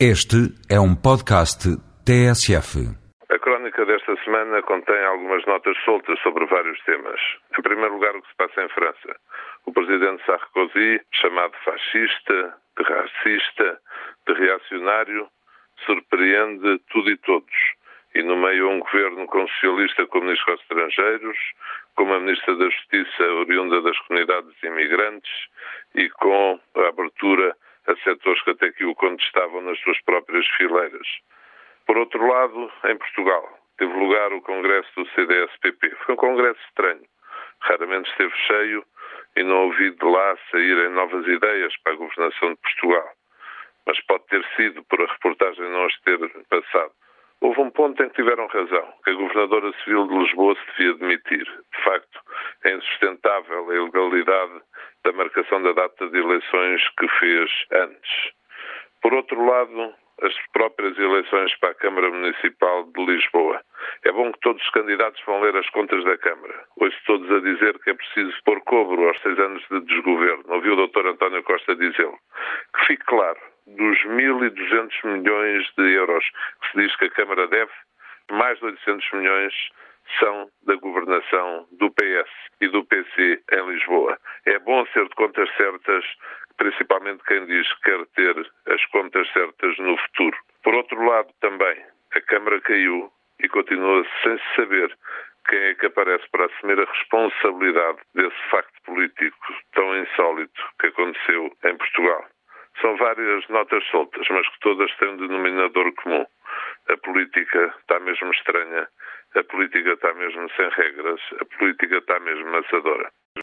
Este é um podcast TSF. A crónica desta semana contém algumas notas soltas sobre vários temas. Em primeiro lugar, o que se passa em França. O presidente Sarkozy, chamado fascista, de racista, de reacionário, surpreende tudo e todos. E no meio um governo com socialista como ministro dos Estrangeiros, com uma ministra da Justiça oriunda das comunidades imigrantes e com a a setores que até aqui o contestavam nas suas próprias fileiras. Por outro lado, em Portugal, teve lugar o congresso do CDS-PP. Foi um congresso estranho. Raramente esteve cheio e não ouvi de lá saírem novas ideias para a governação de Portugal. Mas pode ter sido por a reportagem não as ter passado. Houve um ponto em que tiveram razão, que a governadora civil de Lisboa se devia demitir. De facto, é insustentável a ilegalidade da marcação da data de eleições que fez antes. Por outro lado, as próprias eleições para a Câmara Municipal de Lisboa. É bom que todos os candidatos vão ler as contas da Câmara. Ouço todos a dizer que é preciso pôr cobro aos seis anos de desgoverno. Ouvi o Dr. António Costa dizê-lo. Que fique claro, dos 1.200 milhões de euros que se diz que a Câmara deve, mais de 800 milhões são da governação do PS e do PC em Lisboa. É bom ser de contas certas, principalmente quem diz que quer ter as contas certas no futuro. Por outro lado, também, a Câmara caiu e continua sem saber quem é que aparece para assumir a responsabilidade desse facto político tão insólito que aconteceu em Portugal. São várias notas soltas, mas que todas têm um denominador comum. A política está mesmo estranha, a política está mesmo sem regras, a política está mesmo amassadora.